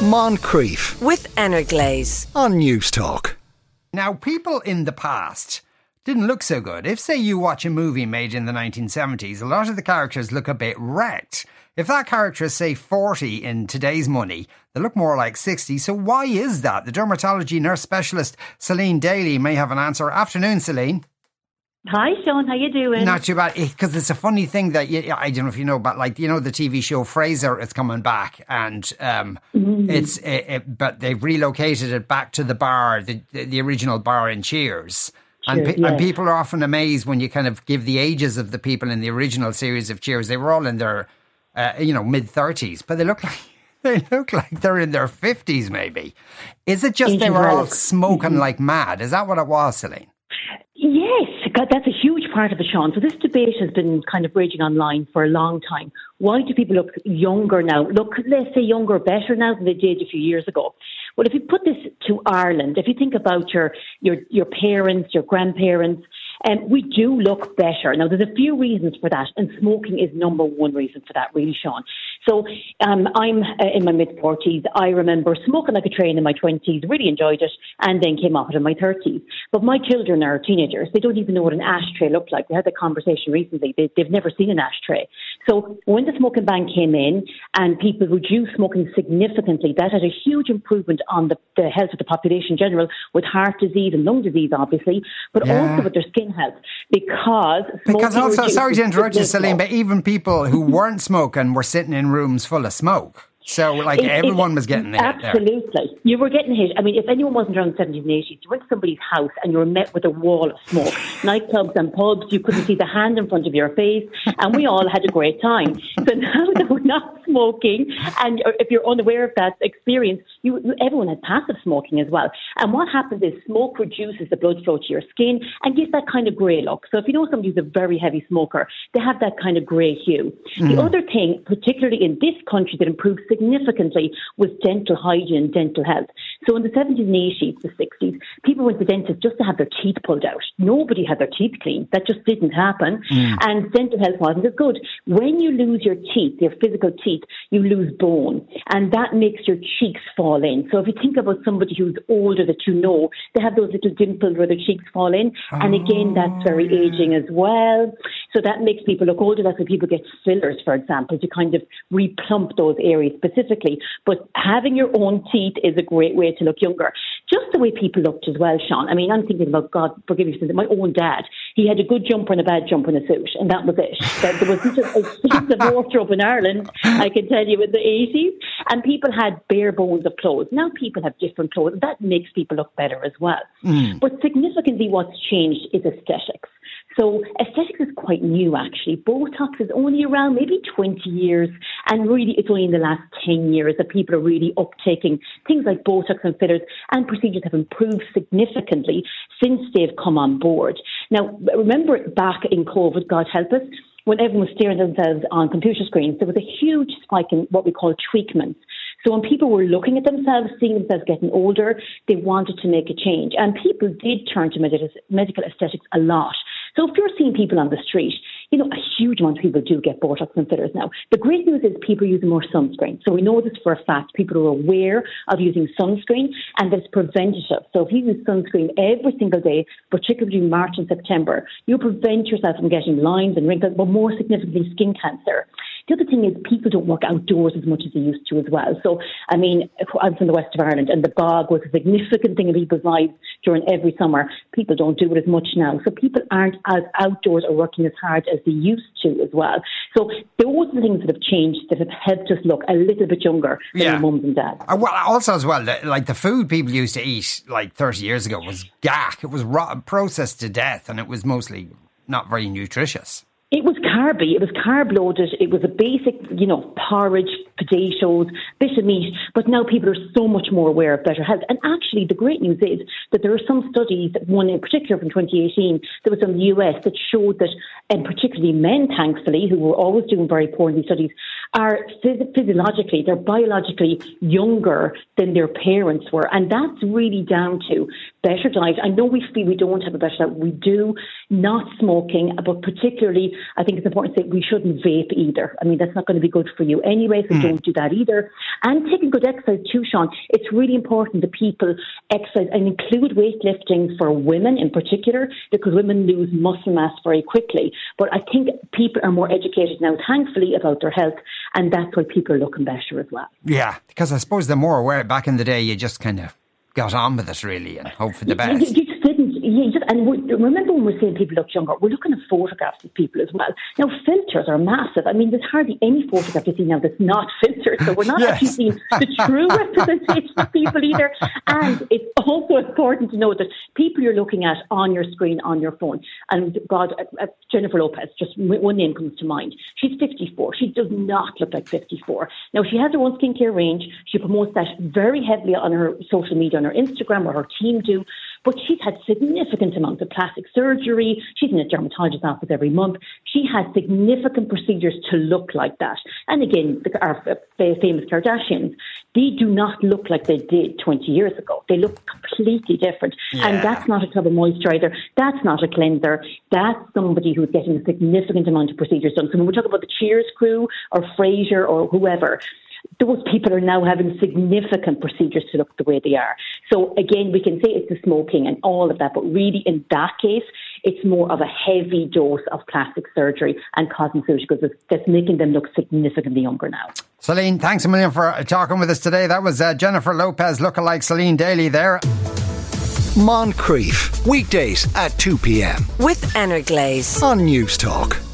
Moncrieff with Energlaze. on Newstalk. Now, people in the past didn't look so good. If, say, you watch a movie made in the 1970s, a lot of the characters look a bit wrecked. If that character is, say, 40 in today's money, they look more like 60. So, why is that? The dermatology nurse specialist Selene Daly may have an answer. Afternoon, Selene. Hi, Sean. How you doing? Not too bad, eh, because it's a funny thing that you, I don't know if you know, but like you know, the TV show Frasier is coming back, and um, mm-hmm. it's it, it, but they've relocated it back to the bar, the the, original bar in Cheers. And, pe- and people are often amazed when you kind of give the ages of the people in the original series of Cheers. They were all in their, uh, you know, mid thirties, but they look like they look like they're in their fifties, maybe. Is it just they were all smoking mm-hmm. like mad? Is that what it was, Selene? Yes, God, that's a huge part of it, Sean. So this debate has been kind of raging online for a long time. Why do people look younger now? Look, let's say younger, better now than they did a few years ago. Well, if you put this to Ireland, if you think about your your your parents, your grandparents, um, we do look better. Now, there's a few reasons for that, and smoking is number one reason for that, really, Sean. So, um, I'm uh, in my mid 40s. I remember smoking like a train in my 20s, really enjoyed it, and then came off it in my 30s. But my children are teenagers. They don't even know what an ashtray looked like. We had that conversation recently. They, they've never seen an ashtray. So, when the smoking ban came in and people reduced smoking significantly, that had a huge improvement on the, the health of the population in general, with heart disease and lung disease, obviously, but Yeah. also with their skin health. Because, Because also, sorry to interrupt you, Selene, but even people who weren't smoking were sitting in rooms full of smoke. So, like, It- it- everyone was getting hit there. Absolutely. You were getting hit. I mean, if anyone wasn't around the 70s and 80s, you went to somebody's house and you were met with a wall of smoke. Nightclubs and pubs, you couldn't see the hand in front of your face, and we all had a great time. So now that we're not smoking, and if you're unaware of that experience, you, you, everyone had passive smoking as well. And what happens is smoke reduces the blood flow to your skin and gives that kind of grey look. So if you know somebody who's a very heavy smoker, they have that kind of grey hue. The mm. other thing, particularly in this country, that improved significantly with dental hygiene dental health. So in the 70s and 80s, the 60s, people went to dentists just to have their teeth pulled out. Nobody had their teeth cleaned. That just didn't happen. Mm. And dental health wasn't as good. When you lose your teeth, your physical teeth, you lose bone. And that makes your cheeks fall in. So if you think about somebody who's older that you know, they have those little dimples where their cheeks fall in. And again, oh, that's very aging as well. So that makes people look older. That's why people get fillers, for example, to kind of replump those areas specifically. But having your own teeth is a great way to look younger. Just the way people looked as well, Sean. I mean, I'm thinking about God, forgive me, my own dad. He had a good jumper and a bad jumper and a suit, and that was it. There wasn't an extensive wardrobe in Ireland, I can tell you, in the 80s. And people had bare bones of clothes. Now people have different clothes. That makes people look better as well. Mm. But significantly, what's changed is aesthetics. So aesthetics is quite new actually. Botox is only around maybe 20 years and really it's only in the last 10 years that people are really uptaking things like Botox and fillers and procedures have improved significantly since they've come on board. Now remember back in COVID, God help us, when everyone was staring at themselves on computer screens, there was a huge spike in what we call treatments. So when people were looking at themselves, seeing themselves getting older, they wanted to make a change. And people did turn to medical aesthetics a lot. So if you're seeing people on the street, you know, a huge amount of people do get Botox and fillers now. The great news is people are using more sunscreen. So we know this for a fact. People are aware of using sunscreen and it's preventative. So if you use sunscreen every single day, particularly in March and September, you prevent yourself from getting lines and wrinkles, but more significantly, skin cancer. The other thing is people don't work outdoors as much as they used to as well. So, I mean, I'm from the west of Ireland and the bog was a significant thing in people's lives during every summer. People don't do it as much now. So people aren't as outdoors or working as hard as they used to as well. So those are the things that have changed that have helped us look a little bit younger than Yeah. our mums and dads. Uh, Well, also as well, like the food people used to eat like 30 years ago was gack. It was raw, processed to death and it was mostly not very nutritious. It was carby. It was carb loaded. It was a basic, you know, porridge, potatoes, bit of meat. But now people are so much more aware of better health. And actually, the great news is that there are some studies, one in particular from 2018, that was from the US, that showed that, and particularly men, thankfully, who were always doing very poor in these studies, are phys- physiologically, they're biologically younger than their parents were. And that's really down to better diet. I know we feel we don't have a better diet. We do. Not smoking, but particularly, I think it's important to say we shouldn't vape either. I mean, that's not going to be good for you anyway, so mm. don't do that either. And taking good exercise too, Sean. It's really important that people exercise and include weightlifting for women in particular, because women lose muscle mass very quickly. But I think people are more educated now, thankfully, about their health, and that's why people are looking better as well. Yeah, because I suppose the more aware back in the day, you just kind of got on with it really and hope for the best. You just didn't. You just, and we, remember when we're saying people look younger, we're looking at photographs of people as well. Now filters are massive. I mean, there's hardly any photograph you see now that's not filtered, so we're not yes. actually seeing the true representation of people either. And it's also important to know that people you're looking at on your screen on your phone. And God, uh, uh, Jennifer Lopez, just one name comes to mind. She's 54. She does not look like 54. Now she has her own skincare range. She promotes that very heavily on her social media, on her Instagram, or her team do. But she's had significant amounts of plastic surgery. She's in a dermatologist's office every month. She has significant procedures to look like that. And again, the, our famous Kardashians, they do not look like they did 20 years ago. They look completely different. Yeah. And that's not a tub of moisturizer. That's not a cleanser. That's somebody who's getting a significant amount of procedures done. So when we talk about the Cheers crew or Frasier or whoever, those people are now having significant procedures to look the way they are. So again, we can say it's the smoking and all of that, but really in that case, it's more of a heavy dose of plastic surgery and cosmeceuticals that's making them look significantly younger now. Selene, thanks a million for talking with us today. That was uh, Jennifer Lopez, lookalike Selene Daly there. Moncrieff, weekdays at 2 p.m. With Glaze on Newstalk.